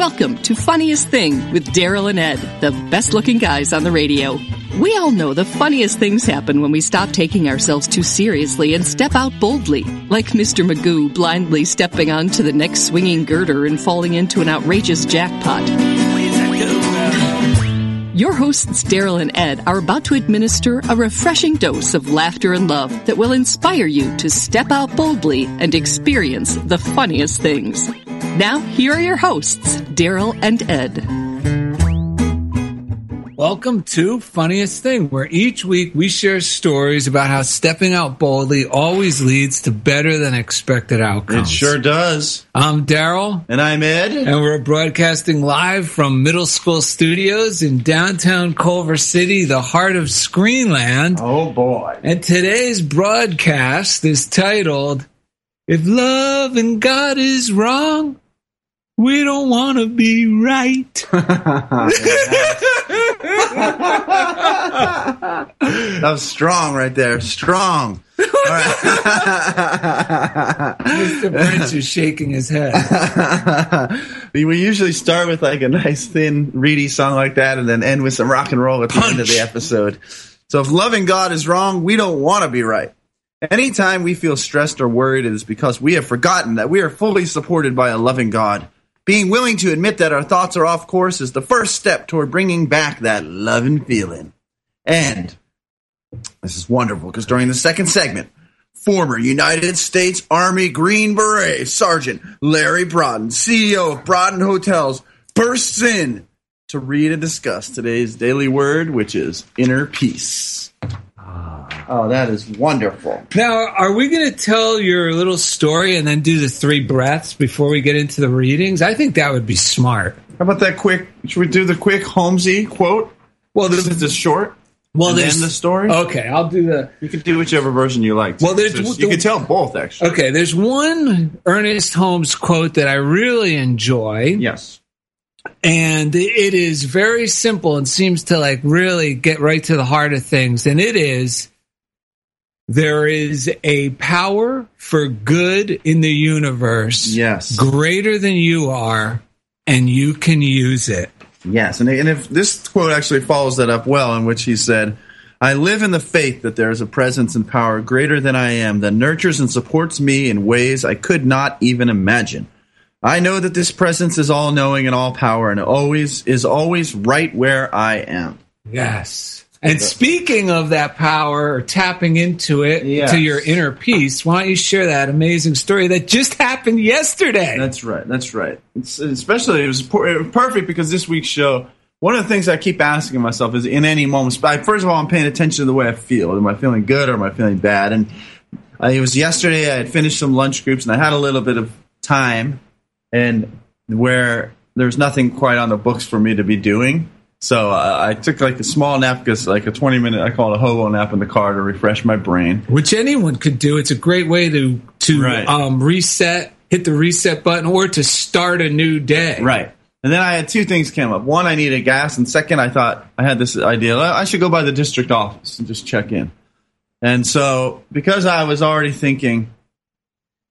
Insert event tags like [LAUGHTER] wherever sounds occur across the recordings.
Welcome to Funniest Thing with Daryl and Ed, the best looking guys on the radio. We all know the funniest things happen when we stop taking ourselves too seriously and step out boldly, like Mr. Magoo blindly stepping onto the next swinging girder and falling into an outrageous jackpot. Your hosts, Daryl and Ed, are about to administer a refreshing dose of laughter and love that will inspire you to step out boldly and experience the funniest things. Now, here are your hosts, Daryl and Ed. Welcome to Funniest Thing, where each week we share stories about how stepping out boldly always leads to better than expected outcomes. It sure does. I'm Daryl, And I'm Ed. and we're broadcasting live from middle school studios in downtown Culver City, the heart of Screenland. Oh boy. And today's broadcast is titled, If Love and God is Wrong, we don't want to be right. [LAUGHS] That was strong right there. Strong. Right. [LAUGHS] Mr. Prince is shaking his head. [LAUGHS] we usually start with like a nice thin reedy song like that and then end with some rock and roll at the end of the episode. So if loving God is wrong, we don't want to be right. Anytime we feel stressed or worried, it is because we have forgotten that we are fully supported by a loving God. Being willing to admit that our thoughts are off course is the first step toward bringing back that loving feeling. And this is wonderful because during the second segment, former United States Army Green Beret Sergeant Larry Broughton, CEO of Broughton Hotels, bursts in to read and discuss today's daily word, which is inner peace. Oh, that is wonderful. Now, are we going to tell your little story and then do the three breaths before we get into the readings? I think that would be smart. How about that quick? Should we do the quick Holmesy quote? Well, This there's, is short. well, and there's then the story. Okay, I'll do the. You can do whichever version you like. Well, there's- you can tell both actually. Okay, there's one Ernest Holmes quote that I really enjoy, Yes. and it is very simple and seems to like really get right to the heart of things. And it is there is a power for good in the universe Yes. greater than you are, and you can use it. Yes, and, and if this quote actually follows that up well, in which he said, I live in the faith that there is a presence and power greater than I am that nurtures and supports me in ways I could not even imagine. I know that this presence is all knowing and all power and always is always right where I am. Yes. And speaking of that power or tapping into it Yes. to your inner peace, why don't you share that amazing story that just happened yesterday? That's right. That's right. It's, especially it was per- perfect because this week's show. One of the things I keep asking myself is, in any moment. First of all, I'm paying attention to the way I feel. Am I feeling good or am I feeling bad? And it was yesterday. I had finished some lunch groups and I had a little bit of time, and where there's nothing quite on the books for me to be doing. So uh, I took like a small nap, because like a 20 minute, I call it a hobo nap in the car to refresh my brain. Which anyone could do. It's a great way to to Right. um, reset, hit the reset button, or to start a new day. Right. And then I had two things came up. One, I needed gas, and second, I thought I had this idea. I should go by the district office and just check in. And so, because I was already thinking,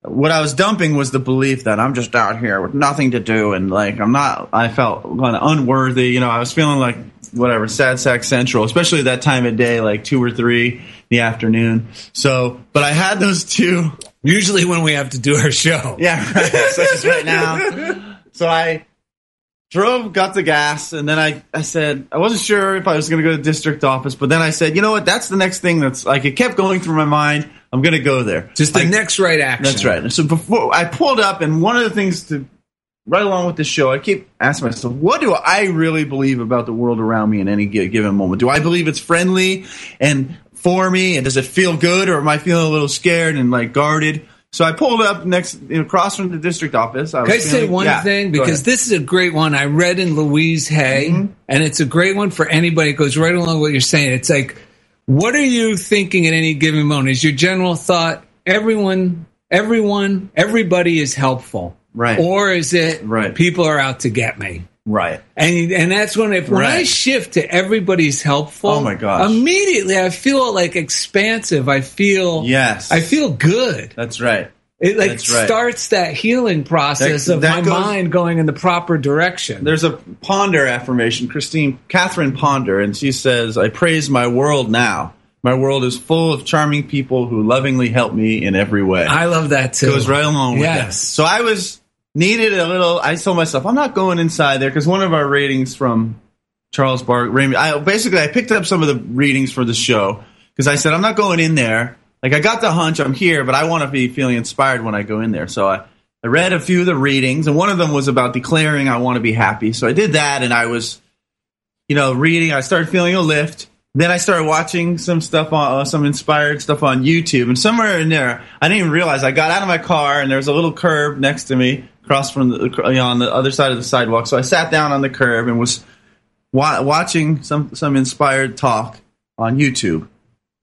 what I was dumping was the belief that I'm just out here with nothing to do, and like I'm not. I felt kind of unworthy. You know, I was feeling like whatever sad sack central, especially that time of day, like two or three in the afternoon. So, but I had those two. Usually when we have to do our show. [LAUGHS] Yeah, right. such as right now. So I drove, got the gas, and then I, I said I wasn't sure if I was going to go to the district office, but then I said, you know what? That's the next thing that's like it kept going through my mind. I'm going to go there. Just the Like, next right action. That's right. So before I pulled up, and one of the things to right along with this show, I keep asking myself, what do I really believe about the world around me in any given moment? Do I believe it's friendly and for me, and does it feel good, or am I feeling a little scared and like guarded? So I pulled up next, you know, across from the district office. I was Can I say one yeah, thing? Because this is a great one. I read in Louise Hay, Mm-hmm. and it's a great one for anybody. It goes right along with what you're saying. It's like, what are you thinking at any given moment? Is your general thought everyone, everyone, everybody is helpful, Right. Or is it Right. people are out to get me? right. And and that's when if when I shift to everybody's helpful, Oh my gosh. immediately I feel like expansive. I feel Yes. I feel good. That's right. It like right. starts that healing process That- of that my goes- mind going in the proper direction. There's a Ponder affirmation, Christine Catherine Ponder, and she says, "I praise my world now. My world is full of charming people who lovingly help me in every way." I love that too. goes right along with that. Yes. So I was needed a little. I told myself I'm not going inside there because one of our ratings from Charles Bark, Raymond, I basically I picked up some of the readings for the show because I said I'm not going in there. Like I got the hunch I'm here, but I want to be feeling inspired when I go in there. So I. I read a few of the readings, and one of them was about declaring I want to be happy. So I did that, and I was, you know, reading. I started feeling a lift. Then I started watching some stuff on uh, some inspired stuff on YouTube, and somewhere in there, I didn't even realize I got out of my car and there was a little curb next to me, across from the you know, on the other side of the sidewalk. So I sat down on the curb and was wa- watching some some inspired talk on YouTube.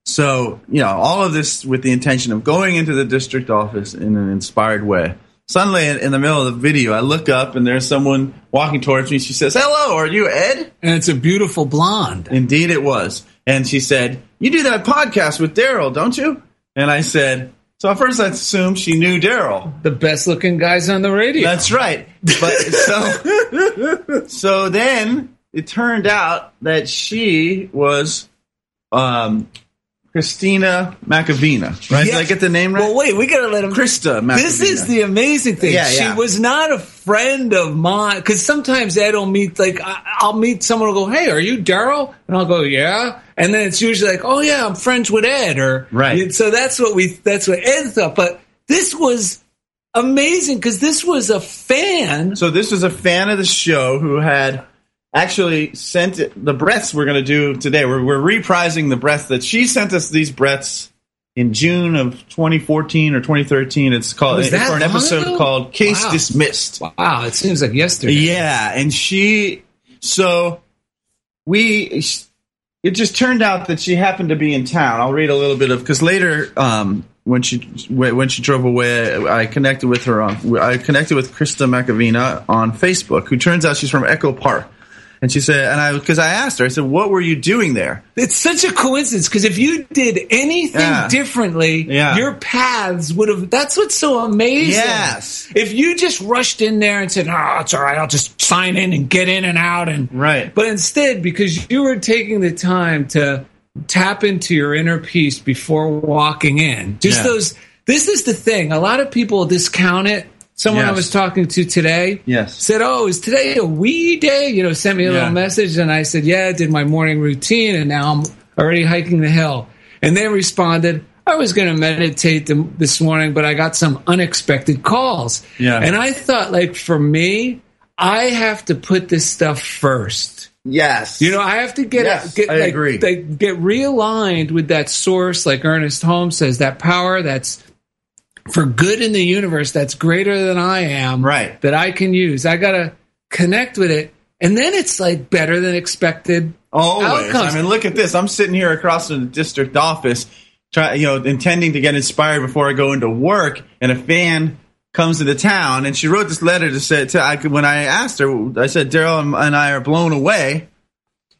So you know, all of this with the intention of going into the district office in an inspired way. Suddenly, in in the middle of the video, I look up and there's someone walking towards me. She says, "Hello, are you Ed?" and it's a beautiful blonde. Indeed, it was. And she said, "You do that podcast with Daryl, don't you?" And I said, "So at first I assumed she knew Daryl." The best looking guys on the radio. That's right. But so [LAUGHS] so then it turned out that she was um Christina Macavina, right? Did I get the name right? well, wait, we gotta let him. Krista Macavina. This is the amazing thing. Yeah, she yeah. was not a friend of mine because sometimes Ed will meet like I, I'll meet someone who'll go, "Hey, are you Daryl?" And I'll go, "Yeah," and then it's usually like, "Oh yeah, I'm friends with Ed," or Right. So that's what we that's what Ed thought. But this was amazing because this was a fan. So this was a fan of the show who had actually sent it, the breaths we're going to do today. We're, we're reprising the breaths that she sent us these breaths in June of 2014 or 2013. It's called it's for an episode ago? called Case Wow. Dismissed. Wow, it seems like yesterday. Yeah, and she so we it just turned out that she happened to be in town. I'll read a little bit of because later um, when she when she drove away, I connected with her on I connected with Krista Macavina on Facebook, who turns out she's from Echo Park. And she said, and I because I asked her, I said, "What were you doing there?" It's such a coincidence because if you did anything Yeah. differently, Yeah. your paths would have. That's what's so amazing. Yes. If you just rushed in there and said, "Oh, it's all right, I'll just sign in and get in and out," and Right. but instead, because you were taking the time to tap into your inner peace before walking in, just Yeah. those. This is the thing. A lot of people discount it. Someone I was talking to today Yes. said, "Oh, is today a wee day?" You know, sent me a Yeah. little message, and I said, "Yeah, I did my morning routine, and now I'm already hiking the hill." And they responded, "I was going to meditate this morning, but I got some unexpected calls." Yeah. and I thought, like for me, I have to put this stuff first. Yes, You know, I have to get Yes, get I like, agree. like, get realigned with that source, like Ernest Holmes says, that power that's for good in the universe that's greater than I am, Right. That I can use. I gotta connect with it, and then it's like better than expected. Always. outcomes. I mean, look at this. I'm sitting here across from the district office, try, you know, intending to get inspired before I go into work, and a fan comes into town, and she wrote this letter to say to I, when I asked her, I said Daryl and I are blown away,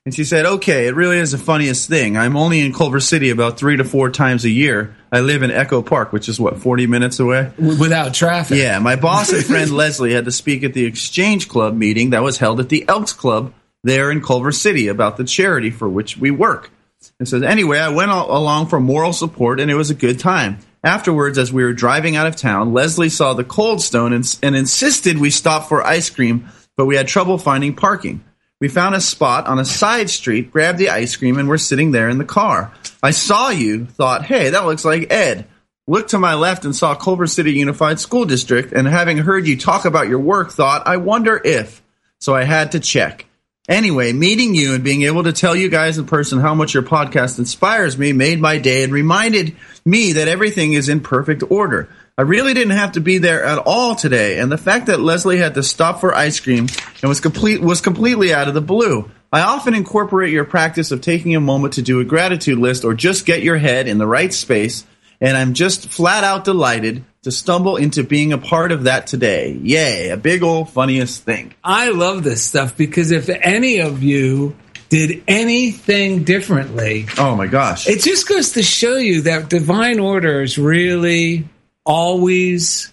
and she said, "Okay, it really is the funniest thing. I'm only in Culver City about three to four times a year. I live in Echo Park, which is what 40 minutes away." Without traffic. Yeah, my boss and friend [LAUGHS] Leslie had to speak at the Exchange Club meeting that was held at the Elks Club there in Culver City about the charity for which we work. And says, anyway, I went al- along for moral support and it was a good time. Afterwards, as we were driving out of town, Leslie saw the Cold Stone and, and insisted we stop for ice cream, but we had trouble finding parking. We found a spot on a side street, grabbed the ice cream, and we're sitting there in the car. I saw you, thought, hey, that looks like Ed. Looked to my left and saw Culver City Unified School District, and having heard you talk about your work, thought, I wonder if. So I had to check. Anyway, meeting you and being able to tell you guys in person how much your podcast inspires me made my day and reminded me that everything is in perfect order. I really didn't have to be there at all today, and the fact that Leslie had to stop for ice cream and was complete was completely out of the blue. I often incorporate your practice of taking a moment to do a gratitude list or just get your head in the right space, and I'm just flat out delighted to stumble into being a part of that today. Yay, a big old funniest thing. I love this stuff because if any of you did anything differently, Oh my gosh. it just goes to show you that divine order is really always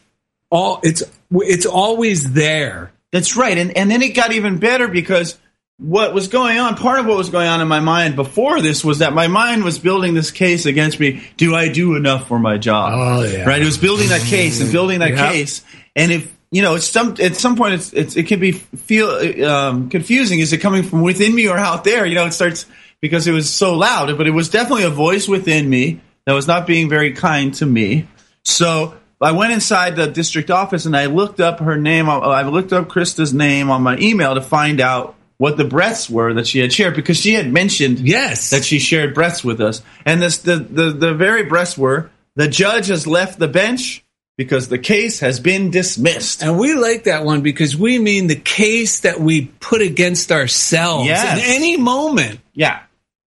all it's it's always there. That's right. And and then it got even better because what was going on, part of what was going on in my mind before this was that my mind was building this case against me. Do I do enough for my job? Oh, yeah. Right? It was building that case and building that Yep. case. And if you know, it's some at some point it's, it's it can be feel um, confusing. Is it coming from within me or out there? You know, it starts because it was so loud, but it was definitely a voice within me that was not being very kind to me. So I went inside the district office and I looked up her name. I looked up Krista's name on my email to find out what the breaths were that she had shared because she had mentioned Yes. that she shared breaths with us. And this the, the, the very breaths were the judge has left the bench because the case has been dismissed. And we like that one because we mean the case that we put against ourselves Yes. in any moment. Yeah.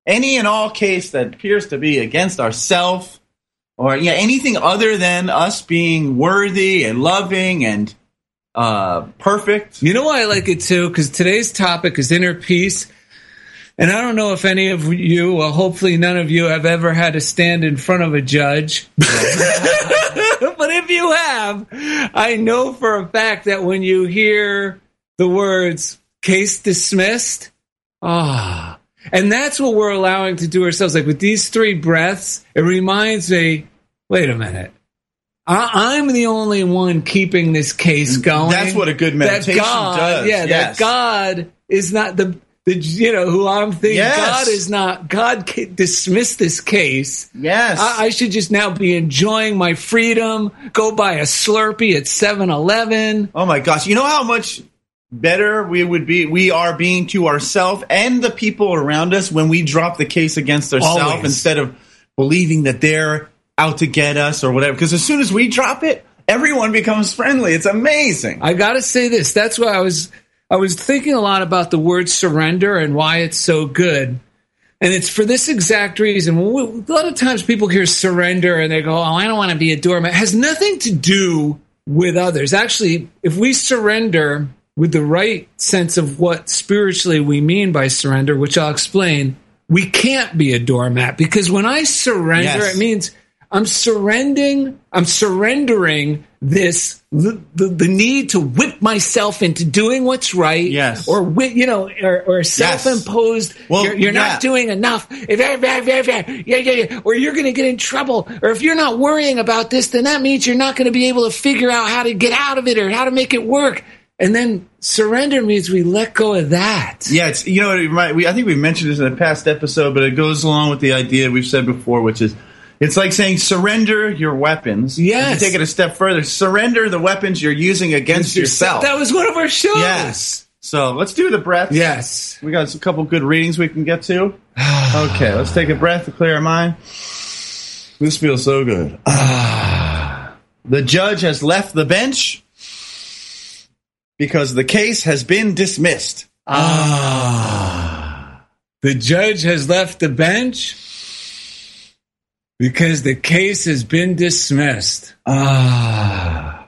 Any and all case that appears to be against ourself or yeah, anything other than us being worthy and loving and uh perfect. You know why I like it too? Because today's topic is inner peace. And I don't know if any of you, well, hopefully none of you have ever had to stand in front of a judge. [LAUGHS] but if you have, I know for a fact that when you hear the words case dismissed, ah, and that's what we're allowing to do ourselves. Like with these three breaths, it reminds me, wait a minute. I, I'm the only one keeping this case going. That's what a good meditation that God, does, Yeah, yes. that God is not the the you know who I'm thinking. Yes. God is not. God dismissed this case. Yes. I, I should just now be enjoying my freedom. Go buy a Slurpee at 7-Eleven. Oh my gosh! You know how much better we would be, we are being to ourselves and the people around us when we drop the case against ourselves Always. instead of believing that they're out to get us or whatever. Because as soon as we drop it, everyone becomes friendly. It's amazing. I got to say this. That's why I was I was thinking a lot about the word surrender and why it's so good. And it's for this exact reason. We- A lot of times people hear surrender and they go, "Oh, I don't want to be a doormat." It has nothing to do with others. Actually, if we surrender with the right sense of what spiritually we mean by surrender, which I'll explain, we can't be a doormat because when I surrender, Yes. it means I'm surrendering. I'm surrendering this the, the, the need to whip myself into doing what's right. Yes. Or whip, you know, or, or self-imposed. Well, you're you're yeah. not doing enough. If- Yeah, yeah, yeah. Or you're going to get in trouble. Or if you're not worrying about this, then that means you're not going to be able to figure out how to get out of it or how to make it work. And then surrender means we let go of that. Yeah, it's you know it remind, we I think we mentioned this in a past episode, but it goes along with the idea we've said before, which is it's like saying surrender your weapons. Yes. You take it a step further, surrender the weapons you're using against yourself. That was one of our shows. yes. So let's do the breath. Yes. We got a couple good readings we can get to. [SIGHS] okay, let's take a breath to clear our mind. This feels so good. [SIGHS] the judge has left the bench because the case has been dismissed. Ah. The judge has left the bench because the case has been dismissed. Ah.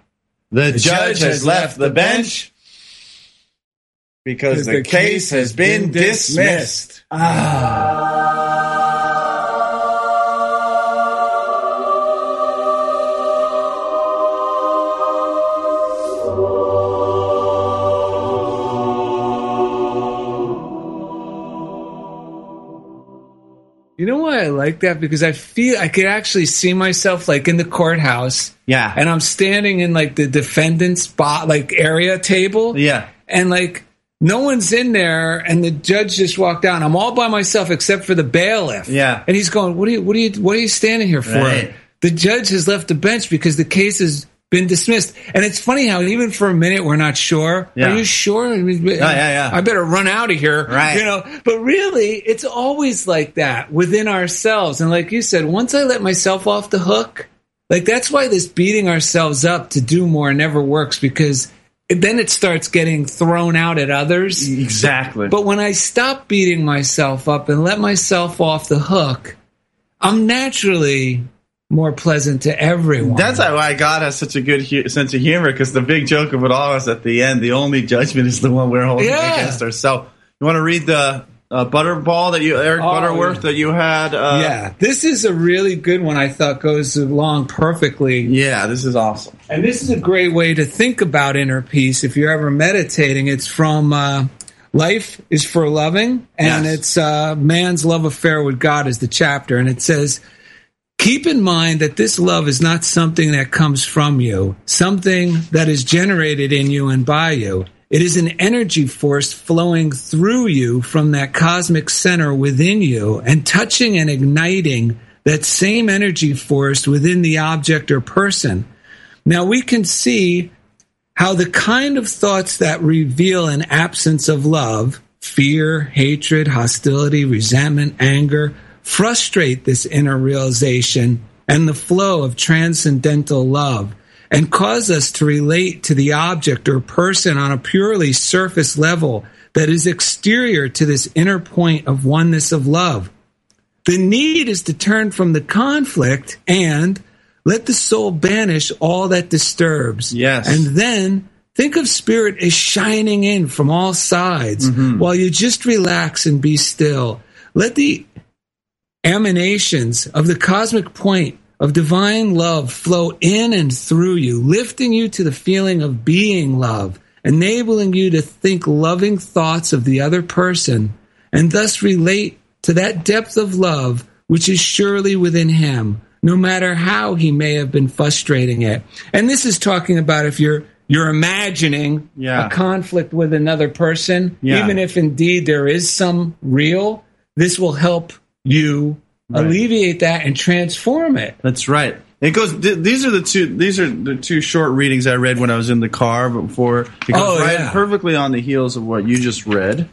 The, judge, has left the bench because the, case has been dismissed. You know why I like that? Because I feel I could actually see myself like in the courthouse. Yeah. And I'm standing in like the defendant's spot, like area table. Yeah. And like no one's in there and the judge just walked out. I'm all by myself except for the bailiff. Yeah. And he's going, What are you what are you what are you standing here for? Right. The judge has left the bench because the case has been dismissed. And it's funny how even for a minute we're not sure. Yeah. Are you sure? I mean, yeah, yeah. I better run out of here. Right. You know, but really it's always like that within ourselves. And like you said, once I let myself off the hook, like that's why this beating ourselves up to do more never works because then it starts getting thrown out at others. Exactly. But when I stop beating myself up and let myself off the hook, I'm naturally more pleasant to everyone. That's why God has such a good hu- sense of humor because the big joke of it all is at the end, the only judgment is the one we're holding Yeah. against ourselves. You want to read the uh, Butterball that you, Eric Oh, Butterworth, yeah. that you had? Uh, yeah, this is a really good one. I thought goes along perfectly. Yeah, this is awesome. And this is a great way to think about inner peace if you're ever meditating. It's from uh, Life is for Loving, and Yes. it's uh, Man's Love Affair with God is the chapter. And it says, Keep in mind that this love is not something that comes from you, something that is generated in you and by you. It is an energy force flowing through you from that cosmic center within you and touching and igniting that same energy force within the object or person. Now we can see how the kind of thoughts that reveal an absence of love, fear, hatred, hostility, resentment, anger, frustrate this inner realization and the flow of transcendental love and cause us to relate to the object or person on a purely surface level that is exterior to this inner point of oneness of love. The need is to turn from the conflict and let the soul banish all that disturbs. Yes. And then think of spirit as shining in from all sides mm-hmm. while you just relax and be still. Let the emanations of the cosmic point of divine love flow in and through you, lifting you to the feeling of being love, enabling you to think loving thoughts of the other person, and thus relate to that depth of love which is surely within him, no matter how he may have been frustrating it. And this is talking about if you're you're imagining Yeah. a conflict with another person, Yeah. even if indeed there is some real, this will help you alleviate that and transform it. That's right. It goes. Th- these are the two. These are the two short readings I read when I was in the car before. It goes Oh, right yeah. perfectly on the heels of what you just read.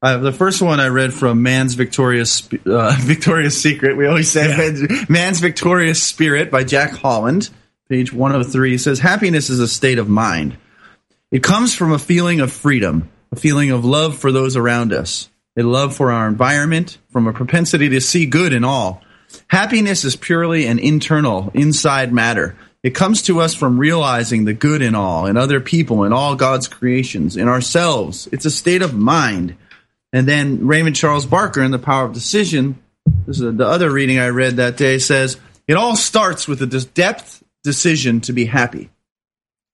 Uh, the first one I read from Man's Victorious uh, [LAUGHS] Victorious Secret. We always say Man's Victorious Spirit by Jack Holland, page one hundred three. It says happiness is a state of mind. It comes from a feeling of freedom, a feeling of love for those around us, a love for our environment, from a propensity to see good in all. Happiness is purely an internal, inside matter. It comes to us from realizing the good in all, in other people, in all God's creations, in ourselves. It's a state of mind. And then Raymond Charles Barker in The Power of Decision, this is the other reading I read that day, says, It all starts with a depth decision to be happy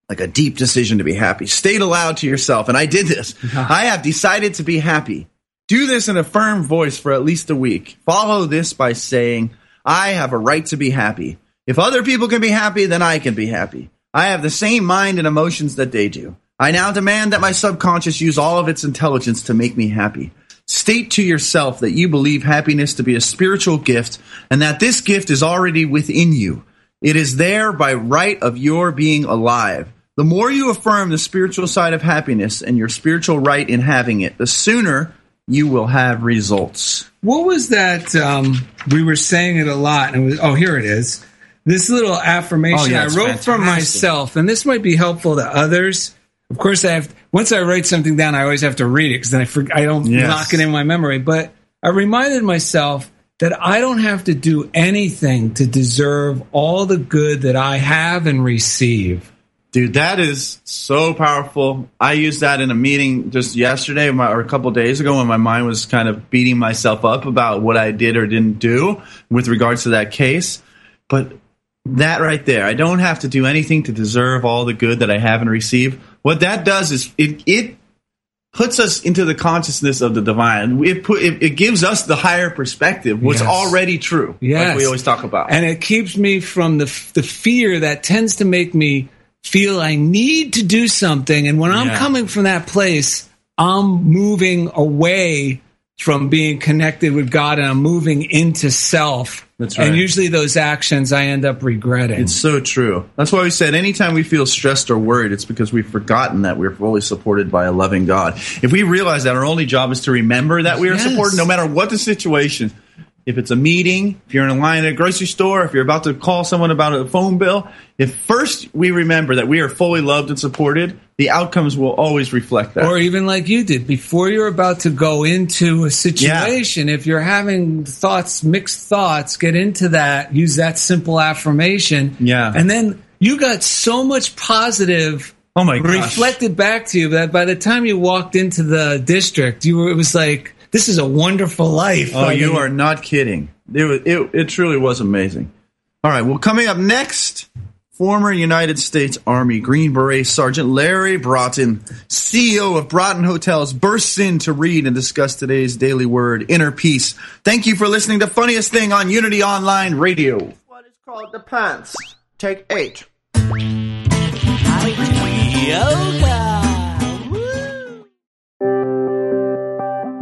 like a deep decision to be happy. State aloud to yourself, and I did this. [LAUGHS] I have decided to be happy. Do this in a firm voice for at least a week. Follow this by saying, I have a right to be happy. If other people can be happy, then I can be happy. I have the same mind and emotions that they do. I now demand that my subconscious use all of its intelligence to make me happy. State to yourself that you believe happiness to be a spiritual gift and that this gift is already within you. It is there by right of your being alive. The more you affirm the spiritual side of happiness and your spiritual right in having it, the sooner you will have results. What was that? Um, we were saying it a lot, and was, oh, here it is. This little affirmation Oh, yeah, I wrote for myself, and this might be helpful to others. Of course, I have. Once I write something down, I always have to read it because then I forg I don't Yes. lock it in my memory. But I reminded myself that I don't have to do anything to deserve all the good that I have and receive. Dude, that is so powerful. I used that in a meeting just yesterday or a couple days ago when my mind was kind of beating myself up about what I did or didn't do with regards to that case. But that right there, I don't have to do anything to deserve all the good that I haven't received. What that does is it, it puts us into the consciousness of the divine. It, put, it, it gives us the higher perspective, what's Yes. already true. Yes. Like we always talk about. and it keeps me from the the fear that tends to make me feel I need to do something. And when I'm coming from that place, I'm moving away from being connected with God, and I'm moving into self. That's right. And usually, those actions I end up regretting. It's so true. That's why we said anytime we feel stressed or worried, it's because we've forgotten that we're fully supported by a loving God. If we realize that our only job is to remember that we are Yes. supported no matter what the situation, if it's a meeting, if you're in a line at a grocery store, if you're about to call someone about a phone bill, if first we remember that we are fully loved and supported, the outcomes will always reflect that. or even like you did before you're about to go into a situation if you're having thoughts mixed thoughts get into that use that simple affirmation Yeah. and then you got so much positive Oh my gosh. reflected back to you that by the time you walked into the district you were it was like this is a wonderful life Oh, I you mean, are not kidding. It, was, it, it truly was amazing. All right, well, coming up next, former United States Army Green Beret Sergeant Larry Broughton, CEO of Broughton Hotels, bursts in to read and discuss today's daily word, inner peace. Thank you for listening to Funniest Thing on Unity Online Radio. What is called the pants? Take eight.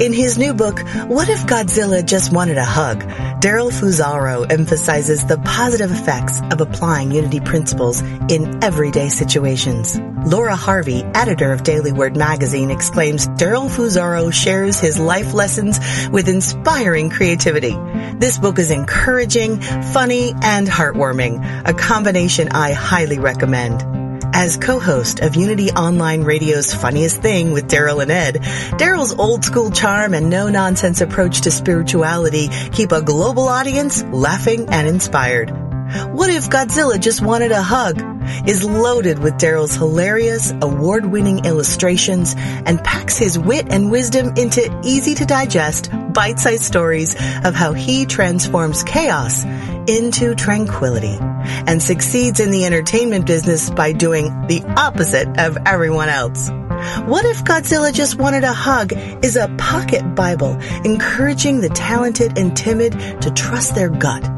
In his new book, What If Godzilla Just Wanted a Hug? Daryl Fusaro emphasizes the positive effects of applying Unity principles in everyday situations. Laura Harvey, editor of Daily Word magazine, exclaims Daryl Fusaro shares his life lessons with inspiring creativity. This book is encouraging, funny, and heartwarming, a combination I highly recommend. As co-host of Unity Online Radio's Funniest Thing with Daryl and Ed, Daryl's old school charm and no-nonsense approach to spirituality keep a global audience laughing and inspired. What if Godzilla just wanted a hug? Is loaded with Daryl's hilarious, award-winning illustrations and packs his wit and wisdom into easy to digest, bite-sized stories of how he transforms chaos into tranquility and succeeds in the entertainment business by doing the opposite of everyone else. What if Godzilla just wanted a hug is a pocket Bible encouraging the talented and timid to trust their gut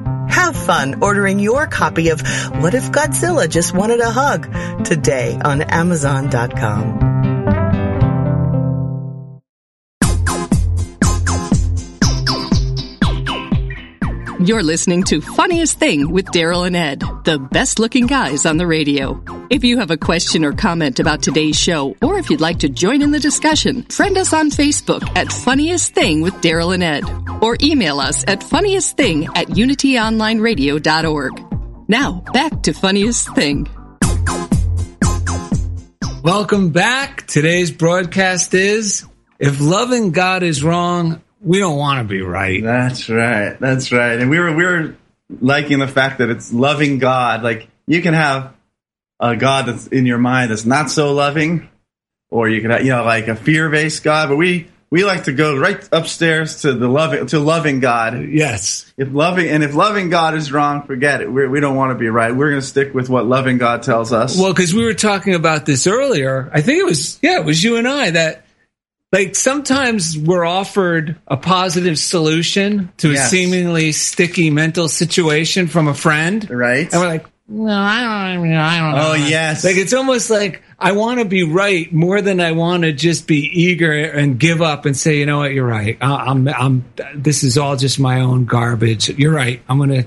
Have fun ordering your copy of What If Godzilla Just Wanted a Hug today on Amazon.com. You're listening to Funniest Thing with Daryl and Ed, the best looking guys on the radio. If you have a question or comment about today's show, or if you'd like to join in the discussion, friend us on Facebook at Funniest Thing with Daryl and Ed, or email us at funniestthing at unityonlineradio.org. Now, back to Funniest Thing. welcome back today's broadcast is if loving god is wrong we don't want to be right That's right. That's right. And we were we were liking the fact that it's loving God. Like you can have a God that's in your mind that's not so loving, or you can have, you know like a fear based God. But we we like to go right upstairs to the loving to loving God. yes If loving and if loving God is wrong, forget it. We're, we don't want to be right. We're going to stick with what loving God tells us. Well, because we were talking about this earlier. I think it was, yeah, it was you and I that like sometimes we're offered a positive solution to Yes. a seemingly sticky mental situation from a friend, Right. and we're like, no, I don't, I don't know. Oh, yes. Like it's almost like I want to be right more than I want to just be eager and give up and say, you know what, you're right. I- I'm, I'm. This is all just my own garbage. You're right. I'm gonna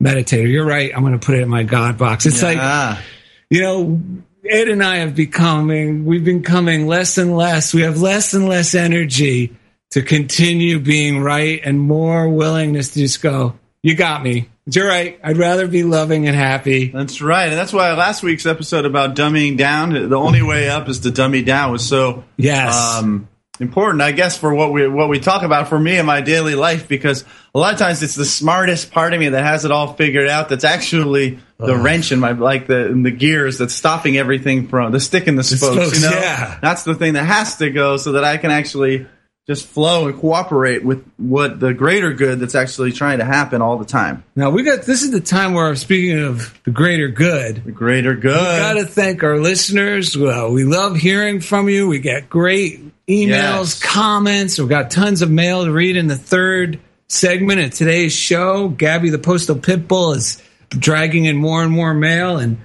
meditate. You're right. I'm gonna put it in my God box. It's like Ah, you know, Ed and I have becoming, we've been coming less and less. We have less and less energy to continue being right and more willingness to just go, you got me. You're right. I'd rather be loving and happy. that's right, and that's why last week's episode about dumbing down, the only way up is to dummy down, was so Yes. um, important, I guess, for what we what we talk about for me in my daily life. Because a lot of times it's the smartest part of me that has it all figured out. That's actually the wrench in my like the in the gears that's stopping everything from the stick in the spokes. spokes, you know, yeah. that's the thing that has to go so that I can actually just flow and cooperate with what the greater good that's actually trying to happen all the time. now we got, this is the time where speaking of the greater good, The greater good. We got to thank our listeners. Well, we love hearing from you. We get great emails, Yes. comments. We've got tons of mail to read in the third segment of today's show. Gabby, the postal pitbull, is dragging in more and more mail, and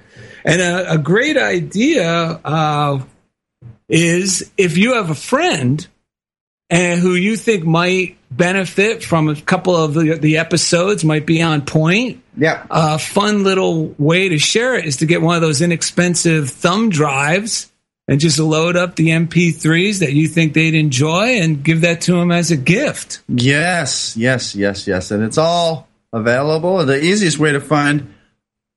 and a, a great idea uh, is if you have a friend and who you think might benefit from a couple of the, the episodes, might be on point yeah. a fun little way to share it is to get one of those inexpensive thumb drives and just load up the MP3s that you think they'd enjoy and give that to them as a gift. Yes, yes, yes, yes. And it's all available. The easiest way to find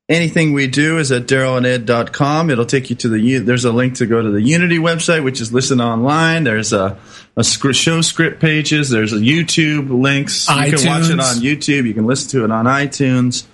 anything we do is at darylanded.com. It'll take you to the, there's a link to go to the Unity website, which is listed online. There's a, a script, show script pages. There's a YouTube links. You can watch it on YouTube. You can listen to it on iTunes.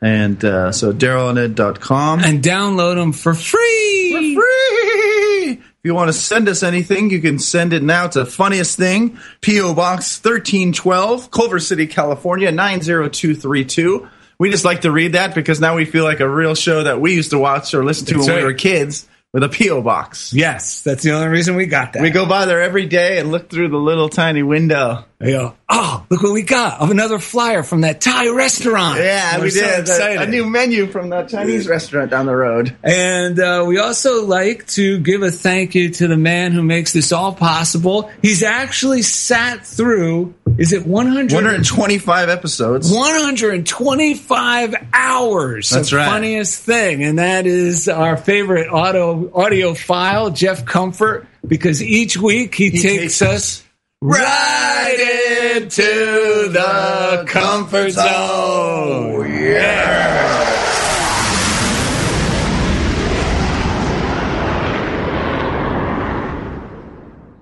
And uh, so darylanded.com. And download them for free. For free. If you want to send us anything, you can send it now to Funniest Thing, P.O. Box 1312, Culver City, California, 90232. We just like to read that because now we feel like a real show that we used to watch or listen to That's when right. we were kids with a P.O. Box. Yes, that's the only reason we got that. We go by there every day and look through the little tiny window. We go, oh, look what we got of another flyer from that Thai restaurant. Yeah, We're we so did. A- A new menu from that Chinese restaurant down the road. And uh, we also like to give a thank you to the man who makes this all possible. He's actually sat through, is it 100? 125 episodes. 125 hours That's of right. funniest thing and that is our favorite auto audio file jeff comfort because each week he, takes, takes us right into the comfort zone. Yeah.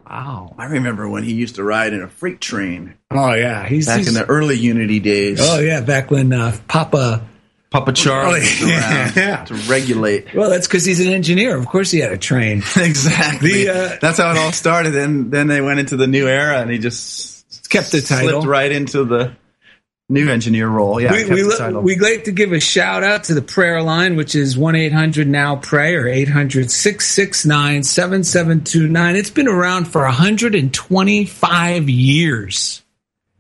Wow. I remember when he used to ride in a freight train oh yeah. He's, back he's- in the early Unity days. oh yeah. Back when uh, papa Papa Charlie [LAUGHS] yeah. Yeah. to regulate. well that's because he's an engineer of course he had a train [LAUGHS] exactly. The, uh, That's how it all started. Then then they went into the new era, and he just kept the title slipped right into the new engineer role. Yeah, we, kept we, the lo- title. we'd like to give a shout out to the prayer line, which is 1 800 Now Pray or 800 669 7729. It's been around for 125 years.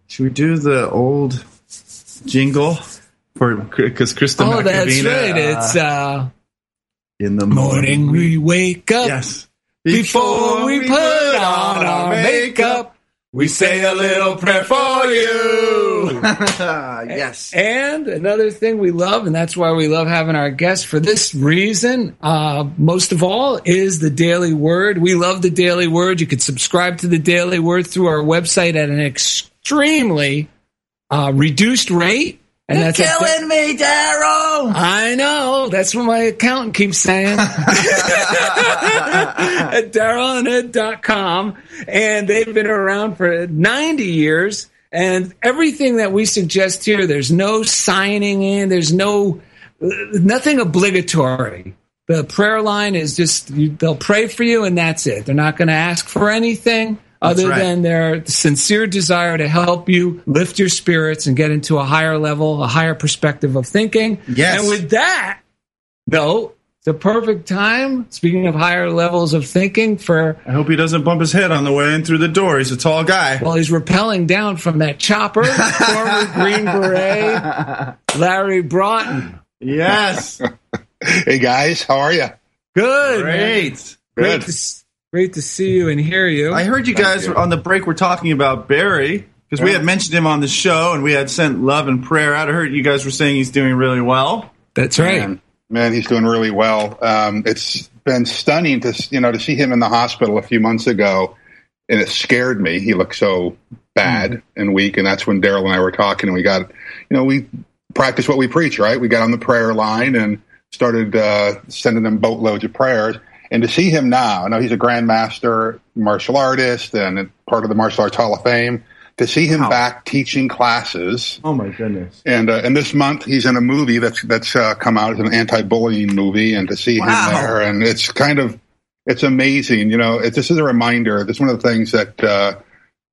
Should we do the old jingle for because Krista Oh, that's right. uh, It's uh, in the morning we wake up. Yes. Before we put on our makeup, we say a little prayer for you. [LAUGHS] yes. And another thing we love, and that's why we love having our guests for this reason, uh, most of all, is the Daily Word. We love the Daily Word. You can subscribe to the Daily Word through our website at an extremely uh, reduced rate. And that's at- me, Daryl. I know. That's what my accountant keeps saying. [LAUGHS] At DarylandEd.com. And they've been around for 90 years. And everything that we suggest here, there's no signing in, there's no, nothing obligatory. The prayer line is just, they'll pray for you and that's it. They're not going to ask for anything other right. than their sincere desire to help you lift your spirits and get into a higher level, a higher perspective of thinking. Yes. And with that, no, the perfect time. Speaking of higher levels of thinking, for I hope he doesn't bump his head on the way in through the door. He's a tall guy. while he's rappelling down from that chopper, [LAUGHS] former Green Beret, Larry Broughton. Yes. [LAUGHS] Hey guys, how are you? Good. Great. Great Good. to, s- great to see you and hear you. I heard you guys on the break were talking about Barry because we had mentioned him on the show and we had sent love and prayer out. I heard you guys were saying he's doing really well. That's right. Man, man, he's doing really well. Um, it's been stunning to you know to see him in the hospital a few months ago, and it scared me. He looked so bad and weak, and that's when Daryl and I were talking, and we got you know we practiced what we preach, right? We got on the prayer line and started uh, sending them boatloads of prayers. And to see him now, I know he's a grandmaster martial artist and part of the Martial Arts Hall of Fame. To see him Wow. back teaching classes Oh my goodness. and uh, and this month he's in a movie that's that's uh, come out. It's an anti-bullying movie, and to see Wow. him there, and it's kind of it's amazing. You know, it, this is a reminder. This is one of the things that uh,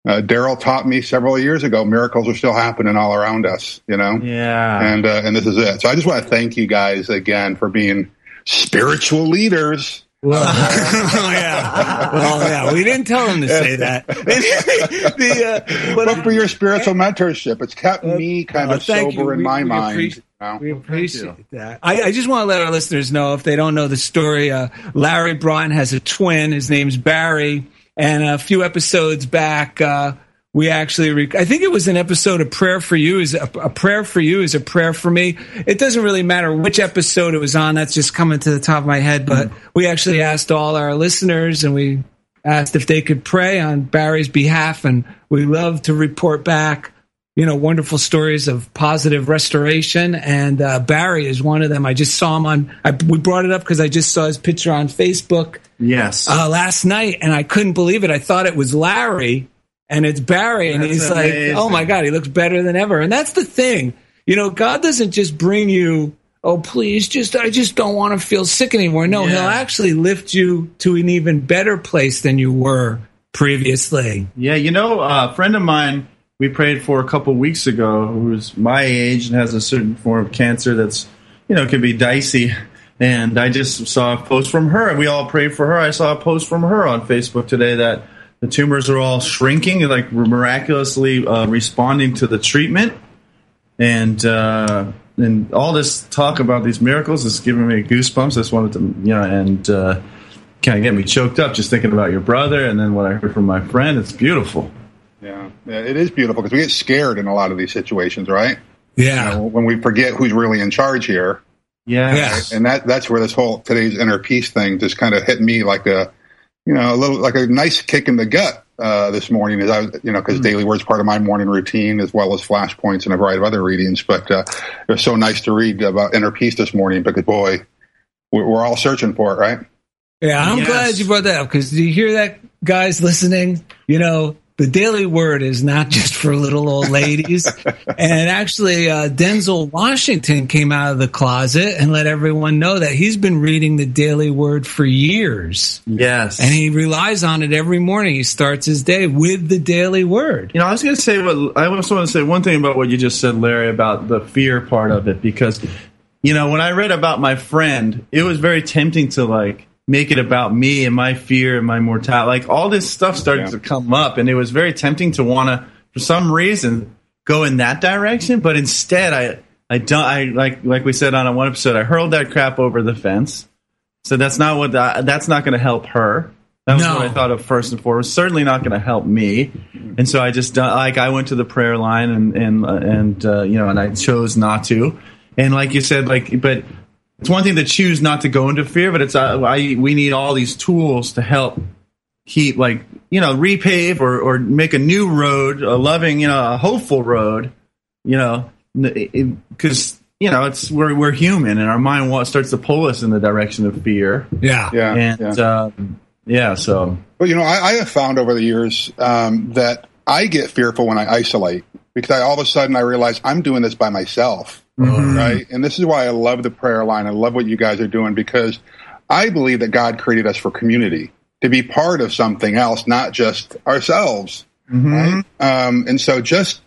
uh, Daryl taught me several years ago. Miracles are still happening all around us. You know, Yeah. and uh, and this is it. So I just want to thank you guys again for being spiritual leaders. Well, [LAUGHS] [LAUGHS] oh, yeah. Well, yeah. We didn't tell him to say that. [LAUGHS] the, uh, but But for your spiritual mentorship, it's kept me kind uh, of sober in We- my we mind. appreciate- you know? We appreciate that. I, I just want to let our listeners know if they don't know the story. Uh, Larry Broughton has a twin. His name's Barry. And a few episodes back, uh, we actually, rec- I think it was an episode of Prayer for You. Is a, a prayer for you is a prayer for me. It doesn't really matter which episode it was on. That's just coming to the top of my head. But we actually asked all our listeners, and we asked if they could pray on Barry's behalf, and we love to report back you know, wonderful stories of positive restoration. And uh, Barry is one of them. I just saw him on, I, we brought it up because I just saw his picture on Facebook yes. uh, last night and I couldn't believe it. I thought it was Larry and it's Barry. And That's he's amazing. like, oh my God, he looks better than ever. And that's the thing. You know, God doesn't just bring you, oh, please, just, I just don't want to feel sick anymore. No, Yeah. he'll actually lift you to an even better place than you were previously. Yeah, you know, uh, a friend of mine we prayed for a couple weeks ago who's my age and has a certain form of cancer that's, you know, can be dicey. And I just saw a post from her, and we all prayed for her. I saw a post from her on Facebook today that the tumors are all shrinking, and like miraculously uh, responding to the treatment. And uh, and all this talk about these miracles is giving me goosebumps. I just wanted to, you know, and uh, kind of get me choked up just thinking about your brother, and then what I heard from my friend. It's beautiful. Yeah, yeah, it is beautiful because we get scared in a lot of these situations, right? Yeah. You know, when we forget who's really in charge here, Yeah. Yeah. and that that's where this whole today's inner peace thing just kind of hit me like a, you know, a little like a nice kick in the gut uh, this morning. As I, was, you know, because daily word's part of my morning routine as well as flashpoints and a variety of other readings. But uh, it was so nice to read about inner peace this morning because boy, we're, we're all searching for it, right? Yeah, I'm Yes. glad you brought that up because do you hear that, guys listening? You know, the Daily Word is not just for little old ladies. [LAUGHS] and actually, uh, Denzel Washington came out of the closet and let everyone know that he's been reading the Daily Word for years. Yes. And he relies on it every morning. He starts his day with the Daily Word. You know, I was going to say what I also want to say one thing about what you just said, Larry, about the fear part of it, because you know when I read about my friend, it was very tempting to like make it about me and my fear and my mortality. Like all this stuff started Yeah. to come up, and it was very tempting to want to, for some reason, go in that direction. But instead, I I don't. I like like we said on a one episode, I hurled that crap over the fence. So that's not what the, that's not going to help her. That was No. what I thought of first and foremost. Certainly not going to help me. And so I just uh, like I went to the prayer line and and uh, and uh, you know and I chose not to. And like you said, like but it's one thing to choose not to go into fear, but it's uh, I we need all these tools to help keep like you know repave or or make a new road, a loving you know a hopeful road. You know because. You know, it's we're we're human, and our mind starts to pull us in the direction of fear. Yeah. Yeah, And yeah. uh, yeah, so Well, you know, I, I have found over the years um, that I get fearful when I isolate because I, all of a sudden I realize I'm doing this by myself, right? And this is why I love the prayer line. I love what you guys are doing because I believe that God created us for community to be part of something else, not just ourselves, right? Um, and so just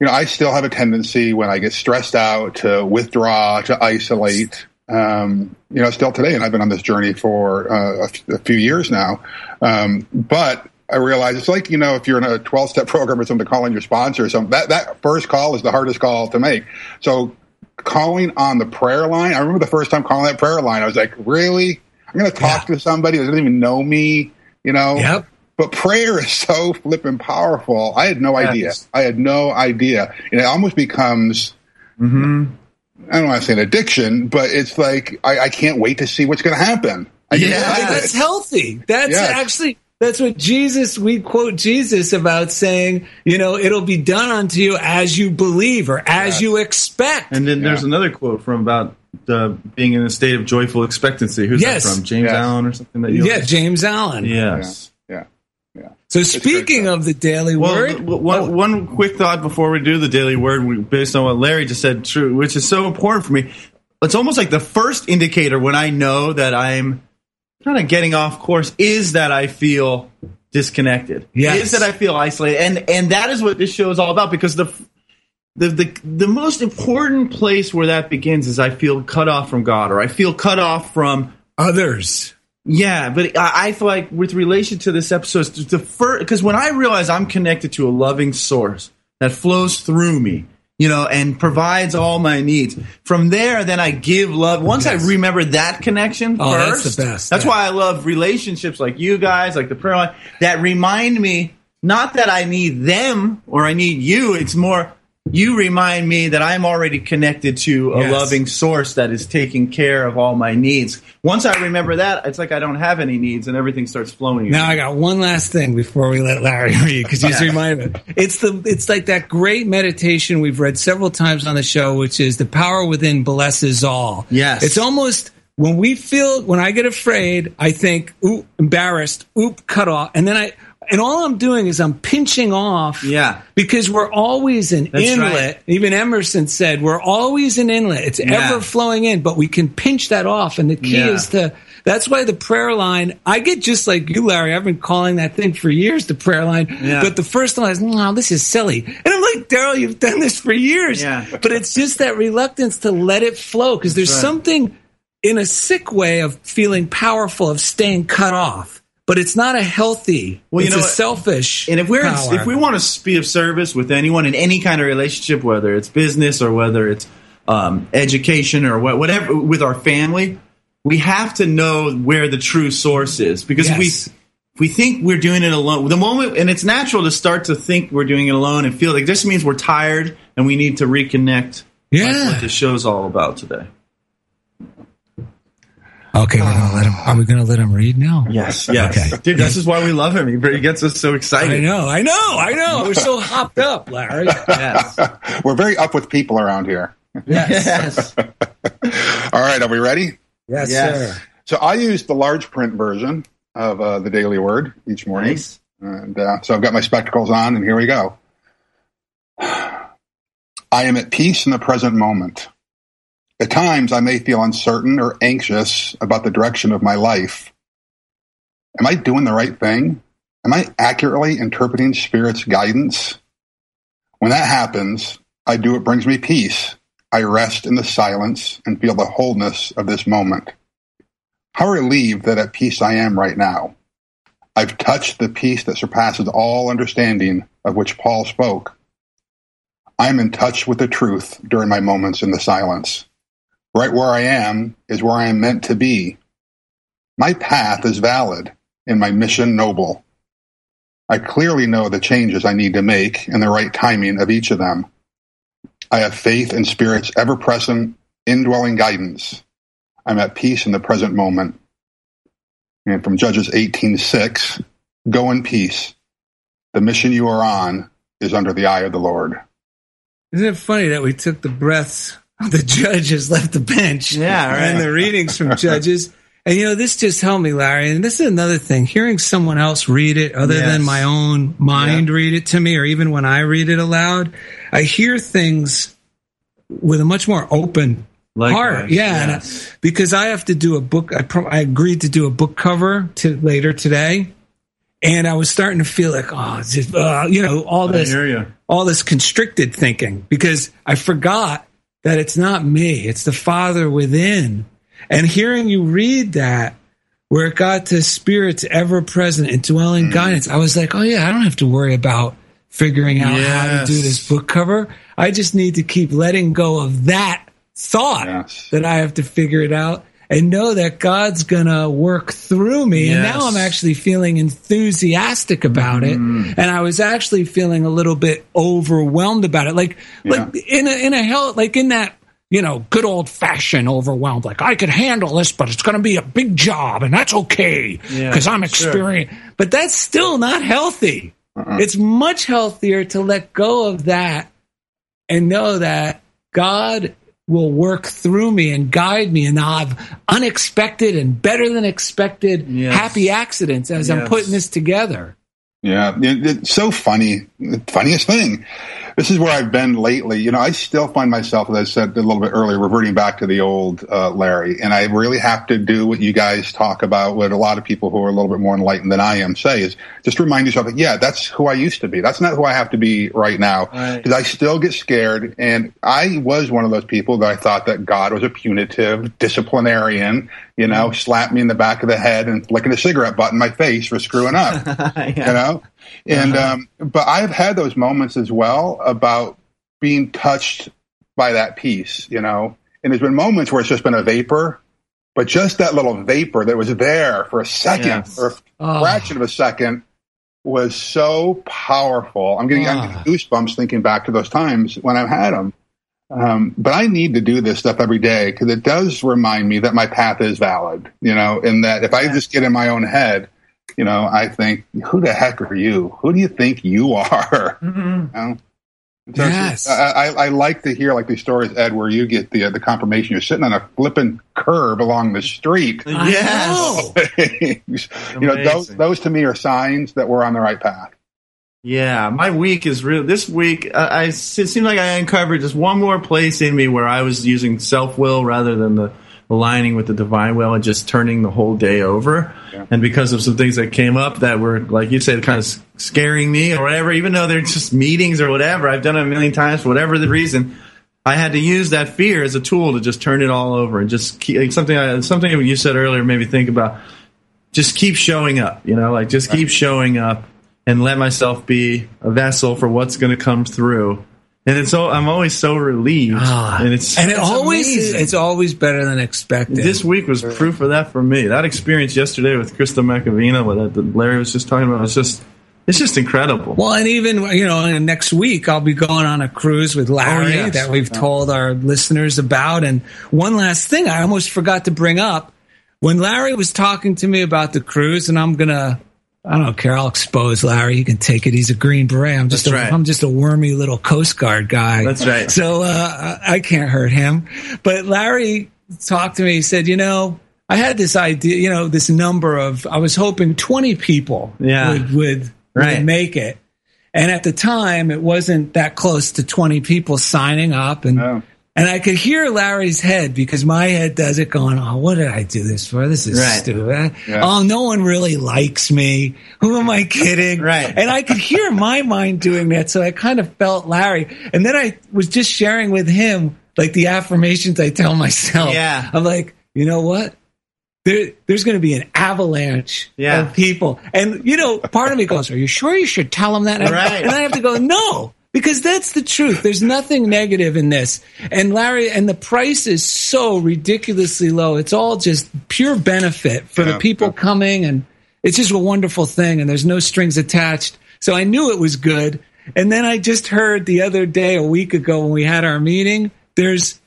you know, I still have a tendency when I get stressed out to withdraw, to isolate. Um, you know, still today, and I've been on this journey for uh, a, f- a few years now. Um, but I realize it's like you know, if you're in a 12 step [LAUGHS] program or something, calling your sponsor or something. That that first call is the hardest call to make. So calling on the prayer line. I remember the first time calling that prayer line. I was like, really? I'm going to talk to somebody that doesn't even know me. You know. Yep. But prayer is so flipping powerful. I had no idea. I had no idea. And it almost becomes, Mm-hmm. I don't want to say an addiction, but it's like, I, I can't wait to see what's going to happen. I Yeah, that's healthy. That's Yes. actually that's what Jesus. We quote Jesus about saying, you know, it'll be done unto you as you believe or as Yes. you expect. And then there's Yeah. another quote from about uh, being in a state of joyful expectancy. Who's Yes. that from? James Yes. Allen or something that you? yeah, James Allen. Yes. Yeah. Yeah. So great speaking of the daily Well, word, th- one, oh, one quick thought before we do the daily word, based on what Larry just said, true, which is so important for me. It's almost like the first indicator when I know that I'm kind of getting off course is that I feel disconnected. Yes. Is that I feel isolated, and and that is what this show is all about because the. The, the the most important place where that begins is I feel cut off from God or I feel cut off from others. yeah, but I, I feel like with relation to this episode, the first because when I realize I'm connected to a loving source that flows through me, you know, and provides all my needs. From there, then I give love. Once I remember that connection Oh, that's first, the best, That's yeah. why I love relationships like you guys, like the prayer line, that remind me not that I need them or I need you. It's more you remind me that I'm already connected to a Yes. loving source that is taking care of all my needs. Once I remember that, it's like I don't have any needs and everything starts flowing. Now I got one last thing before we let Larry [LAUGHS] read because he's reminded me. It's the it's like that great meditation we've read several times on the show, which is the power within blesses all. Yes. it's almost when we feel when I get afraid, I think, oop, embarrassed, oop, cut off, and then I. And all I'm doing is I'm pinching off. Yeah. Because we're always an That's inlet. right. Even Emerson said we're always an inlet. It's Yeah. ever flowing in, but we can pinch that off. And the key Yeah. is to that's why the prayer line, I get just like you, Larry. I've been calling that thing for years, the prayer line. Yeah. But the first time I was, no, this is silly. And I'm like, Daryl, you've done this for years. Yeah. But it's just that reluctance to let it flow because there's right. something in a sick way of feeling powerful, of staying cut off. But it's not a healthy, Well, you it's know a selfish. And if we're power. if we want to be of service with anyone in any kind of relationship, whether it's business or whether it's um, education or what, whatever, with our family, we have to know where the true source is because if we we think we're doing it alone, the moment and it's natural to start to think we're doing it alone and feel like this means we're tired and we need to reconnect. Yeah. That's what the show's all about today. Okay, we're gonna let him. Are we gonna let him read now? Yes, yes, dude. This is why we love him. He gets us so excited. I know, I know, I know. We're so hopped up, Larry. [LAUGHS] Yes, [LAUGHS] We're very up with people around here. yes. [LAUGHS] All right, are we ready? Yes, Yes. sir. So I use the large print version of uh, the Daily Word each morning. Nice. And uh, so I've got my spectacles on, and here we go. [SIGHS] I am at peace in the present moment. At times, I may feel uncertain or anxious about the direction of my life. Am I doing the right thing? Am I accurately interpreting Spirit's guidance? When that happens, I do what brings me peace. I rest in the silence and feel the wholeness of this moment. How relieved that at peace I am right now. I've touched the peace that surpasses all understanding of which Paul spoke. I am in touch with the truth during my moments in the silence. Right where I am is where I am meant to be. My path is valid and my mission noble. I clearly know the changes I need to make and the right timing of each of them. I have faith in Spirit's ever present, indwelling guidance. I'm at peace in the present moment. And from Judges 18:6, go in peace. The mission you are on is under the eye of the Lord. Isn't it funny that we took the breaths [LAUGHS] the judges left the bench? Yeah, [LAUGHS] right. And the readings from judges. And you know, this just helped me, Larry. And this is another thing. Hearing someone else read it other Yes. than my own mind read it to me, or even when I read it aloud, I hear things with a much more open Likewise, heart. Yeah. and I- because I have to do a book. I, pro- I agreed to do a book cover to later today. And I was starting to feel like, oh, just, uh, you know, all this all this constricted thinking because I forgot that it's not me, it's the Father within. And hearing you read that, where it got to spirits ever present and dwelling Mm. guidance, I was like, oh yeah, I don't have to worry about figuring out how to do this book cover. I just need to keep letting go of that thought Yes. that I have to figure it out and know that God's gonna work through me. And now I'm actually feeling enthusiastic about it. Mm. And I was actually feeling a little bit overwhelmed about it. Like, like in a, in a hell, like in that, you know, good old fashioned overwhelmed. Like I could handle this, but it's going to be a big job and that's okay Yeah, because I'm sure. experienced. But that's still not healthy. It's much healthier to let go of that and know that God will work through me and guide me and I'll have unexpected and better than expected Yes. happy accidents as I'm putting this together. Yeah, it, it's so funny. The funniest thing. This is where I've been lately. You know, I still find myself, as I said a little bit earlier, reverting back to the old uh, Larry. And I really have to do what you guys talk about, what a lot of people who are a little bit more enlightened than I am say is just remind yourself, that, yeah, that's who I used to be. That's not who I have to be right now. Right. Because I still get scared. And I was one of those people that I thought that God was a punitive disciplinarian, you know, slap me in the back of the head and flicking a cigarette butt in my face for screwing up [LAUGHS] you know? And um but i've had those moments as well about being touched by that piece you know? And there's been moments where it's just been a vapor but just that little vapor that was there for a second Yes. or a Oh. fraction of a second was so powerful. I'm getting, I'm Ah. getting goosebumps thinking back to those times when i've had them um, but I need to do this stuff every day because it does remind me that my path is valid, you know, and that if I just get in my own head, you know, I think, who the heck are you? Who do you think you [LAUGHS] are? You know? So Yes. I, I, I like to hear like these stories, Ed, where you get the uh, the confirmation you're sitting on a flipping curb along the street. Yes. know. [LAUGHS] you know, those those to me are signs that we're on the right path. Yeah, my week is real. This week, I, I it seemed like I uncovered just one more place in me where I was using self will rather than the aligning with the divine will and just turning the whole day over. And because of some things that came up that were, like you said, kind of scaring me or whatever, even though they're just meetings or whatever, I've done it a million times for whatever the reason. I had to use that fear as a tool to just turn it all over and just keep like something. I, something you said earlier made me think about just keep showing up, you know, like just keep showing up and let myself be a vessel for what's going to come through. And it's so I'm always so relieved, Ah. and it's and it it's always amazing. it's always better than expected. This week was proof of that for me. That experience yesterday with Krista McAvina, what Larry was just talking about, was just it's just incredible. Well, and even you know, and next week I'll be going on a cruise with Larry Oh, yes. that we've told our listeners about. And one last thing I almost forgot to bring up when Larry was talking to me about the cruise, and I'm gonna. I don't care. I'll expose Larry. You can take it. He's a green beret. I'm just That's a, right. I'm just a wormy little Coast Guard guy. That's right. So uh, I I can't hurt him. But Larry talked to me. He said, "You know, I had this idea. You know, this number of. I was hoping 20 people Yeah. would would, Right. would make it. And at the time, it wasn't that close to 20 people signing up. And, Oh. And I could hear Larry's head because my head does it going, Oh, what did I do this for? This is Right. stupid. Yeah. Oh, no one really likes me. Who am I [LAUGHS] kidding? Right. And I could hear my mind doing that. So I kind of felt Larry. And then I was just sharing with him, like the affirmations I tell myself. Yeah. I'm like, you know what? There, there's going to be an avalanche Yeah. of people. And, you know, part of me goes, Are you sure you should tell them that? Right. and I have to go, No, because that's the truth. There's nothing negative in this. And Larry, and the price is so ridiculously low. It's all just pure benefit for the Yeah. people coming. And it's just a wonderful thing. And there's no strings attached. So I knew it was good. And then I just heard the other day, a week ago, when we had our meeting, there's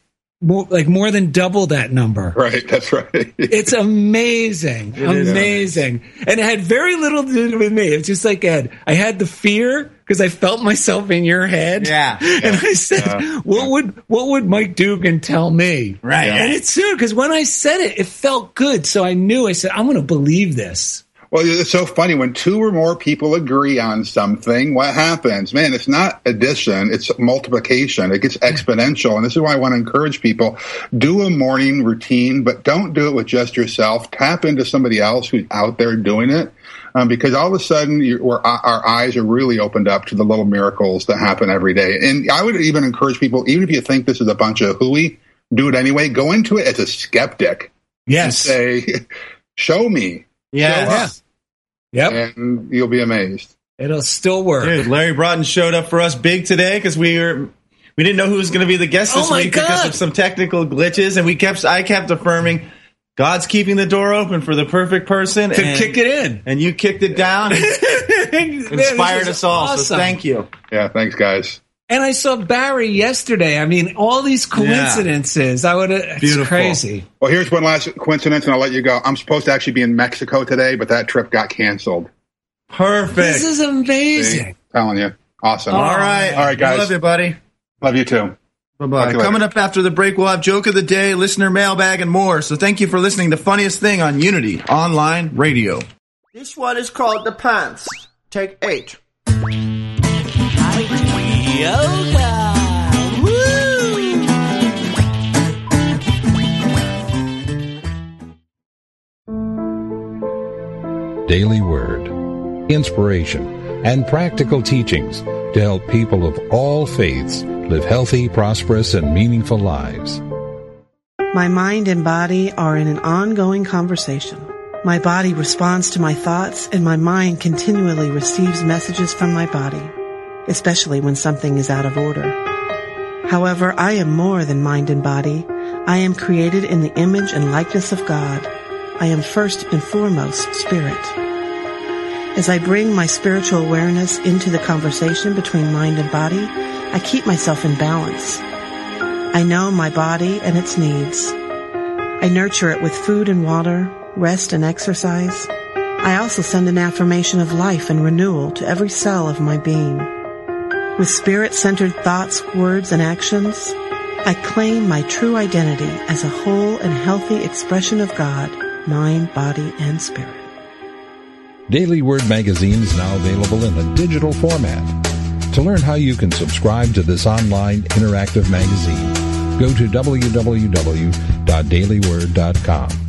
more, like more than double that number. Right, that's right. [LAUGHS] It's amazing, is amazing, and it had very little to do with me. It's just like Ed. I had the fear because I felt myself in your head. Yeah. [LAUGHS] and I said, "What would what would Mike Dugan tell me?" Right. and it's true because when I said it, it felt good. So I knew. I said, "I'm going to believe this." Well, it's so funny when two or more people agree on something. What happens, man? It's not addition; it's multiplication. It gets exponential, and this is why I want to encourage people: do a morning routine, but don't do it with just yourself. Tap into somebody else who's out there doing it, um, because all of a sudden, you we're, our eyes are really opened up to the little miracles that happen every day. And I would even encourage people, even if you think this is a bunch of hooey, do it anyway. Go into it as a skeptic Yes. say, [LAUGHS] "Show me." Yes. Yep. and you'll be amazed. It'll still work. Dude, Larry Broughton showed up for us big today because we were we didn't know who was going to be the guest this Oh my week because of some technical glitches, and we kept I kept affirming God's keeping the door open for the perfect person to and, kick it in. and you kicked it down, and [LAUGHS] Man, inspired is us all. So thank you. Yeah, thanks, guys. And I saw Barry yesterday. I mean, all these coincidences. I would have. It's Beautiful. crazy. Well, here's one last coincidence, and I'll let you go. I'm supposed to actually be in Mexico today, but that trip got canceled. Perfect. This is See? amazing. Telling you, awesome. all right, all right, guys. Love you, buddy. Love you too. Bye bye. to Coming later. up after the break, we'll have joke of the day, listener mailbag, and more. So thank you for listening. to The funniest thing on Unity Online Radio. This one is called the pants. Take eight. Daily Word, inspiration, and practical teachings to help people of all faiths live healthy, prosperous, and meaningful lives. My mind and body are in an ongoing conversation. My body responds to my thoughts and my mind continually receives messages from my body, especially when something is out of order. However, I am more than mind and body. I am created in the image and likeness of God. I am first and foremost spirit. As I bring my spiritual awareness into the conversation between mind and body, I keep myself in balance. I know my body and its needs. I nurture it with food and water, rest and exercise. I also send an affirmation of life and renewal to every cell of my being. With spirit-centered thoughts, words, and actions, I claim my true identity as a whole and healthy expression of God, mind, body, and spirit. Daily Word magazine is now available in a digital format. To learn how you can subscribe to this online interactive magazine, go to www.dailyword.com.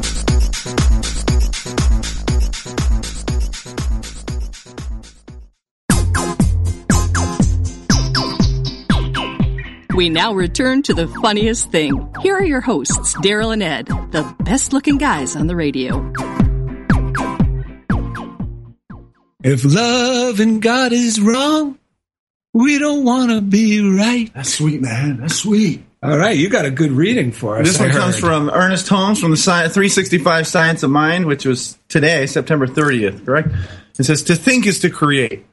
We now return to the funniest thing. Here are your hosts, Daryl and Ed, the best looking guys on the radio. If love and God is wrong, we don't want to be right. That's sweet, man. That's sweet. All right, you got a good reading for us. This I one comes heard. from Ernest Holmes from the Sci- 365 Science of Mind, which was today, September 30th, correct? It says, To think is to create.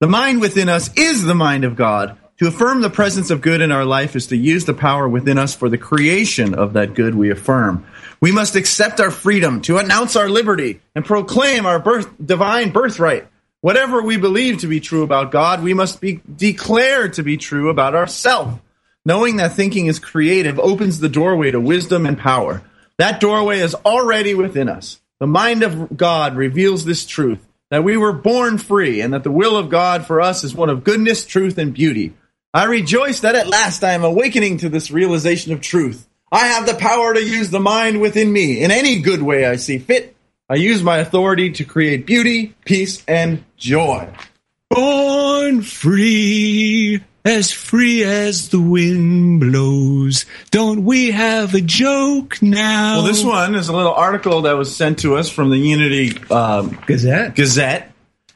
The mind within us is the mind of God. To affirm the presence of good in our life is to use the power within us for the creation of that good we affirm. We must accept our freedom to announce our liberty and proclaim our birth, divine birthright. Whatever we believe to be true about God, we must be declared to be true about ourselves. Knowing that thinking is creative opens the doorway to wisdom and power. That doorway is already within us. The mind of God reveals this truth that we were born free and that the will of God for us is one of goodness, truth, and beauty. I rejoice that at last I am awakening to this realization of truth. I have the power to use the mind within me in any good way I see fit. I use my authority to create beauty, peace, and joy. Born free, as free as the wind blows. Don't we have a joke now? Well, this one is a little article that was sent to us from the Unity um, Gazette. Gazette,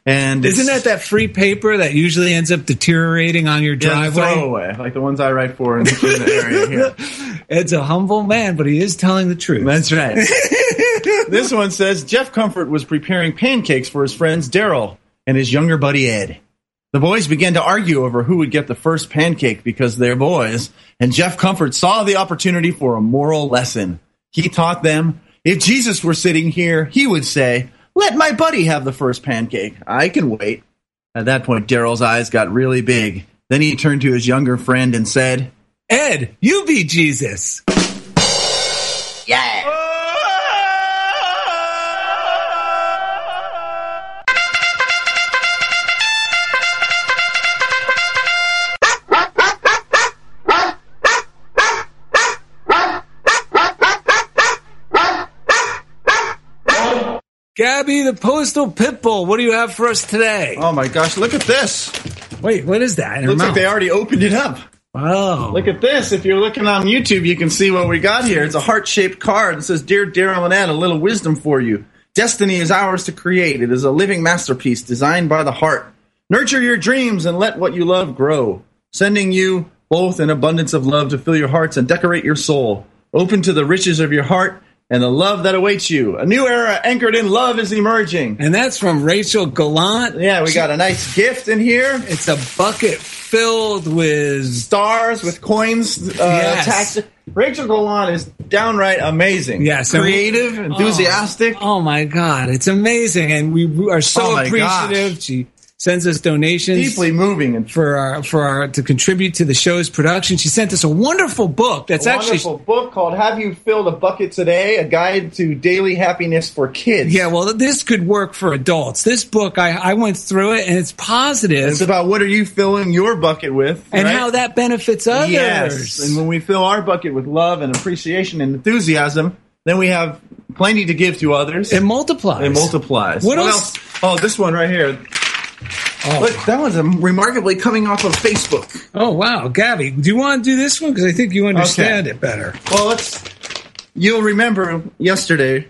and Isn't that that free paper that usually ends up deteriorating on your yeah, driveway? throwaway, like the ones I write for in the, in the area here? [LAUGHS] It's a humble man, but he is telling the truth. That's right. [LAUGHS] this one says Jeff Comfort was preparing pancakes for his friends Daryl and his younger buddy Ed. The boys began to argue over who would get the first pancake because they're boys, and Jeff Comfort saw the opportunity for a moral lesson. He taught them if Jesus were sitting here, he would say, Let my buddy have the first pancake. I can wait. At that point, Daryl's eyes got really big. Then he turned to his younger friend and said, Ed, you be Jesus. Gabby, the postal pitbull. What do you have for us today? Oh my gosh, look at this. Wait, what is that? Looks like they already opened it up. Wow. Look at this. If you're looking on YouTube, you can see what we got here. It's a heart shaped card. It says, Dear Daryl and Ed, a little wisdom for you. Destiny is ours to create. It is a living masterpiece designed by the heart. Nurture your dreams and let what you love grow. Sending you both an abundance of love to fill your hearts and decorate your soul. Open to the riches of your heart and the love that awaits you. A new era anchored in love is emerging. And that's from Rachel Gallant. Yeah, we got a nice gift in here. It's a bucket filled with stars with coins uh, Yes. attached. Rachel Golan is downright amazing. Yes, creative, enthusiastic. Oh, my God, it's amazing, and we are so Oh, appreciative. She sends us donations, Deeply moving and for our for our to contribute to the show's production. She sent us a wonderful book that's actually a actually wonderful book called "Have You Filled a Bucket Today?" A guide to daily happiness for kids. yeah. Well, this could work for adults. This book, I I went through it, and it's positive, it's about what are you filling your bucket with, and right? how that benefits others. Yes, and when we fill our bucket with love and appreciation and enthusiasm, then we have plenty to give to others. It multiplies. It multiplies. What else? Oh, this one right here. Oh. Look, that one's remarkably coming off of Facebook. Oh wow, Gabby, do you want to do this one because I think you understand it better? Well, let's. You'll remember yesterday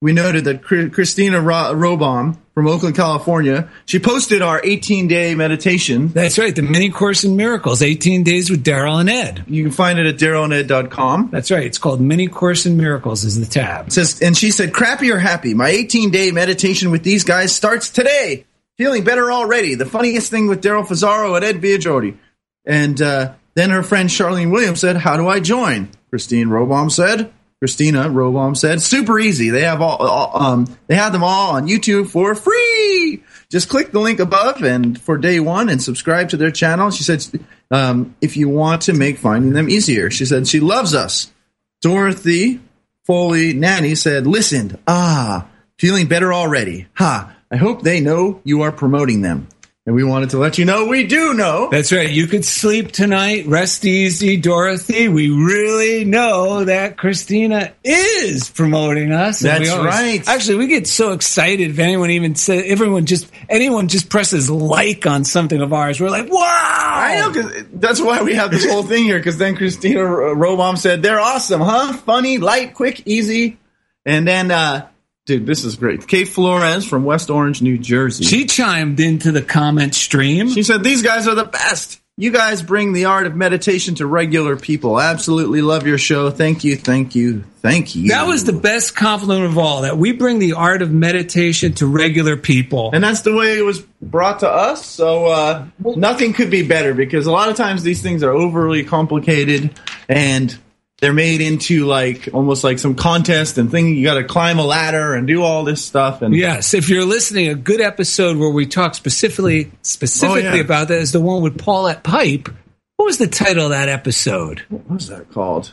we noted that Christina Ro- Robom from Oakland, California, she posted our 18 day meditation. That's right, the mini course in miracles, 18 days with Daryl and Ed. You can find it at darylanded.com. That's right, it's called Mini Course in Miracles is the tab. It says, and she said, "Crappy or happy? My 18 day meditation with these guys starts today. Feeling better already. The funniest thing with Daryl Fusaro and Ed Biagiordi." And uh, then her friend Charlene Williams said, "How do I join?" Christine Robom said. Christina Robom said, "Super easy. They have all, all um, they have them all on YouTube for free. Just click the link above and for day one and subscribe to their channel." She said, um, "If you want to make finding them easier," she said, "She loves us." Dorothy Foley Nanny said, Listened. Ah, feeling better already. Ha. I hope they know you are promoting them. And we wanted to let you know we do know. That's right. You could sleep tonight, rest easy, Dorothy. We really know that Christina is promoting us. That's always- right. Actually, we get so excited if anyone even says, everyone just, anyone just presses like on something of ours. We're like, wow! I know, because that's why we have this whole thing here. Because then Christina Robom said, "They're awesome, huh? Funny, light, quick, easy." And then, uh, dude, this is great. Kate Flores from West Orange, New Jersey. She chimed into the comment stream. She said, These guys are the best. You guys bring the art of meditation to regular people. Absolutely love your show. Thank you, thank you, thank you. That was the best compliment of all, that we bring the art of meditation to regular people. and that's the way it was brought to us. So uh, nothing could be better because a lot of times these things are overly complicated and they're made into like almost like some contest and thing. You got to climb a ladder and do all this stuff. And Yes, if you're listening, a good episode where we talk specifically specifically Oh, yeah. about that is the one with Paulette Pipe. What was the title of that episode? what was that called?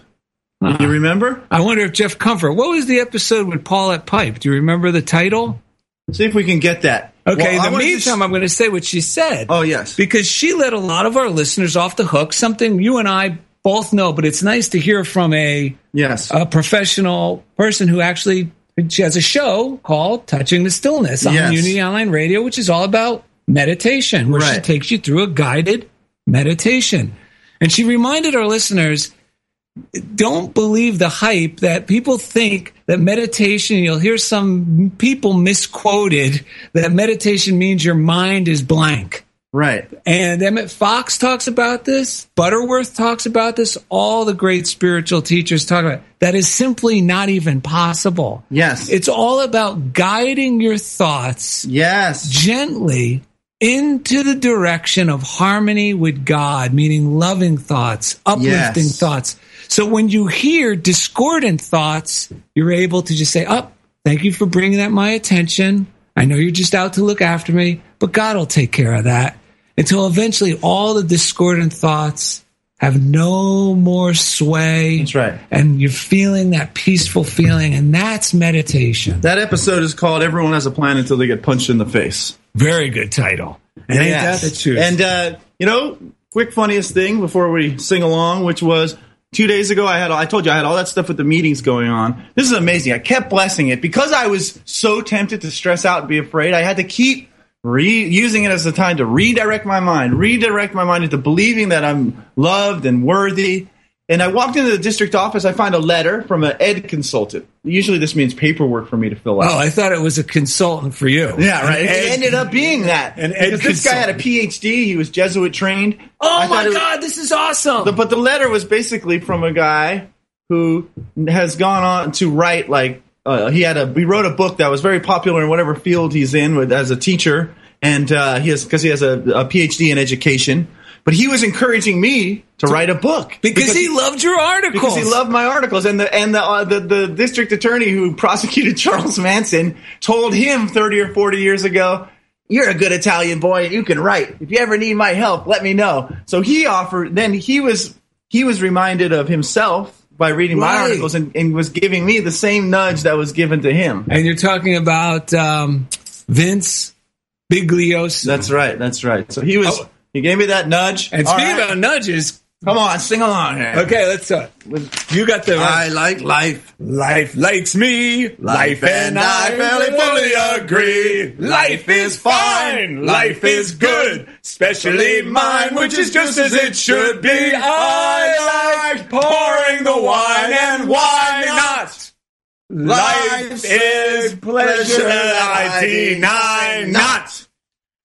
Do you remember? I wonder if Jeff Comfort. What was the episode with Paulette Pipe? Do you remember the title? See if we can get that. Okay, Well, in the meantime, sh- I'm going to say what she said. Oh yes. because she let a lot of our listeners off the hook. Something you and I both know, but it's nice to hear from a Yes. a professional person who actually she has a show called Touching the Stillness on Yes. Unity Online Radio, which is all about meditation, where she takes you through a guided meditation. And she reminded our listeners don't believe the hype that people think that meditation, you'll hear some people misquoted that meditation means your mind is blank. Right. And Emmett Fox talks about this. Butterworth talks about this. All the great spiritual teachers talk about it. that is simply not even possible. Yes. It's all about guiding your thoughts yes. gently into the direction of harmony with God, meaning loving thoughts, uplifting Yes. thoughts. So when you hear discordant thoughts, you're able to just say, Oh, thank you for bringing that my attention. I know you're just out to look after me, but God will take care of that until eventually all the discordant thoughts have no more sway. That's right. And you're feeling that peaceful feeling, and that's meditation. That episode is called "Everyone Has a Plan Until They Get Punched in the Face." Very good title. And ain't that the truth? And uh, you know, quick funniest thing before we sing along, which was two days ago. I had I told you I had all that stuff with the meetings going on. This is amazing. I kept blessing it because I was so tempted to stress out and be afraid. I had to keep re- using it as a time to redirect my mind, redirect my mind into believing that I'm loved and worthy. And I walked into the district office. I find a letter from an ed consultant. Usually, this means paperwork for me to fill out. Oh, I thought it was a consultant for you. Yeah, right. An ed- it ended up being that. An ed because this guy had a PhD. He was Jesuit trained. Oh I my it was- God, this is awesome. the- but the letter was basically from a guy who has gone on to write like uh, he had a he wrote a book that was very popular in whatever field he's in with as a teacher, and uh, he has because he has a, a PhD in education. But he was encouraging me to write a book because, he loved your articles. because he loved my articles, and the and the, uh, the the district attorney who prosecuted [LAUGHS] Charles Manson told him thirty or forty years ago, "You're a good Italian boy, and you can write. If you ever need my help, let me know." So he offered. Then he was he was reminded of himself by reading my articles, and, and was giving me the same nudge that was given to him. And you're talking about um, Vince Bugliosi. That's right. That's right. So he was. Oh. He gave me that nudge. and All speaking right. about nudges, come on, sing along here. okay, let's. Uh, you got the I like life. life likes me. Life and I fairly fully agree. Life is fine. Life is good. Especially mine, which is just as it should be. I like pouring the wine, and why not? Life is pleasure, I deny not.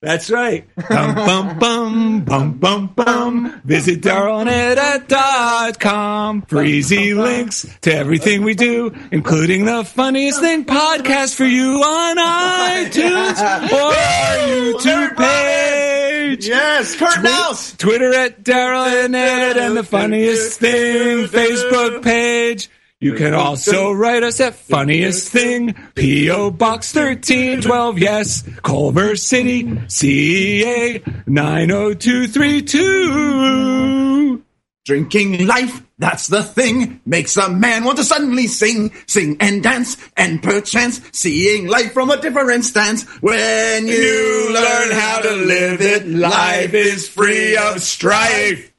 That's right. Bum, bum, bum, bum, bum, bum. Visit darylanded.com for easy links to everything we do, including the funniest thing podcast for you on iTunes [LAUGHS] or our YouTube page. Yes, Kurt Mouse. Twitter at Daryl and Ed and the funniest thing Facebook page. You can also write us at funniest thing PO Box thirteen twelve yes Culver City CA nine zero two three two. Drinking life, that's the thing, makes a man want to suddenly sing, sing and dance, and perchance seeing life from a different stance. When you learn how to live it, life is free of strife.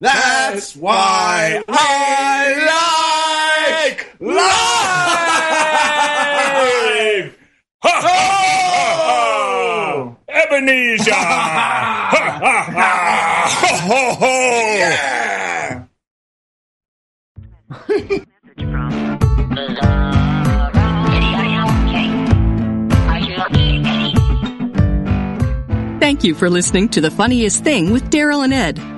That's why I like life. [LAUGHS] Ha, ha, ha, ha. Oh! Ebenezer. Ha, ha, ha. Ho, ho, ho. Thank you for listening to The Funniest Thing with Daryl and Ed.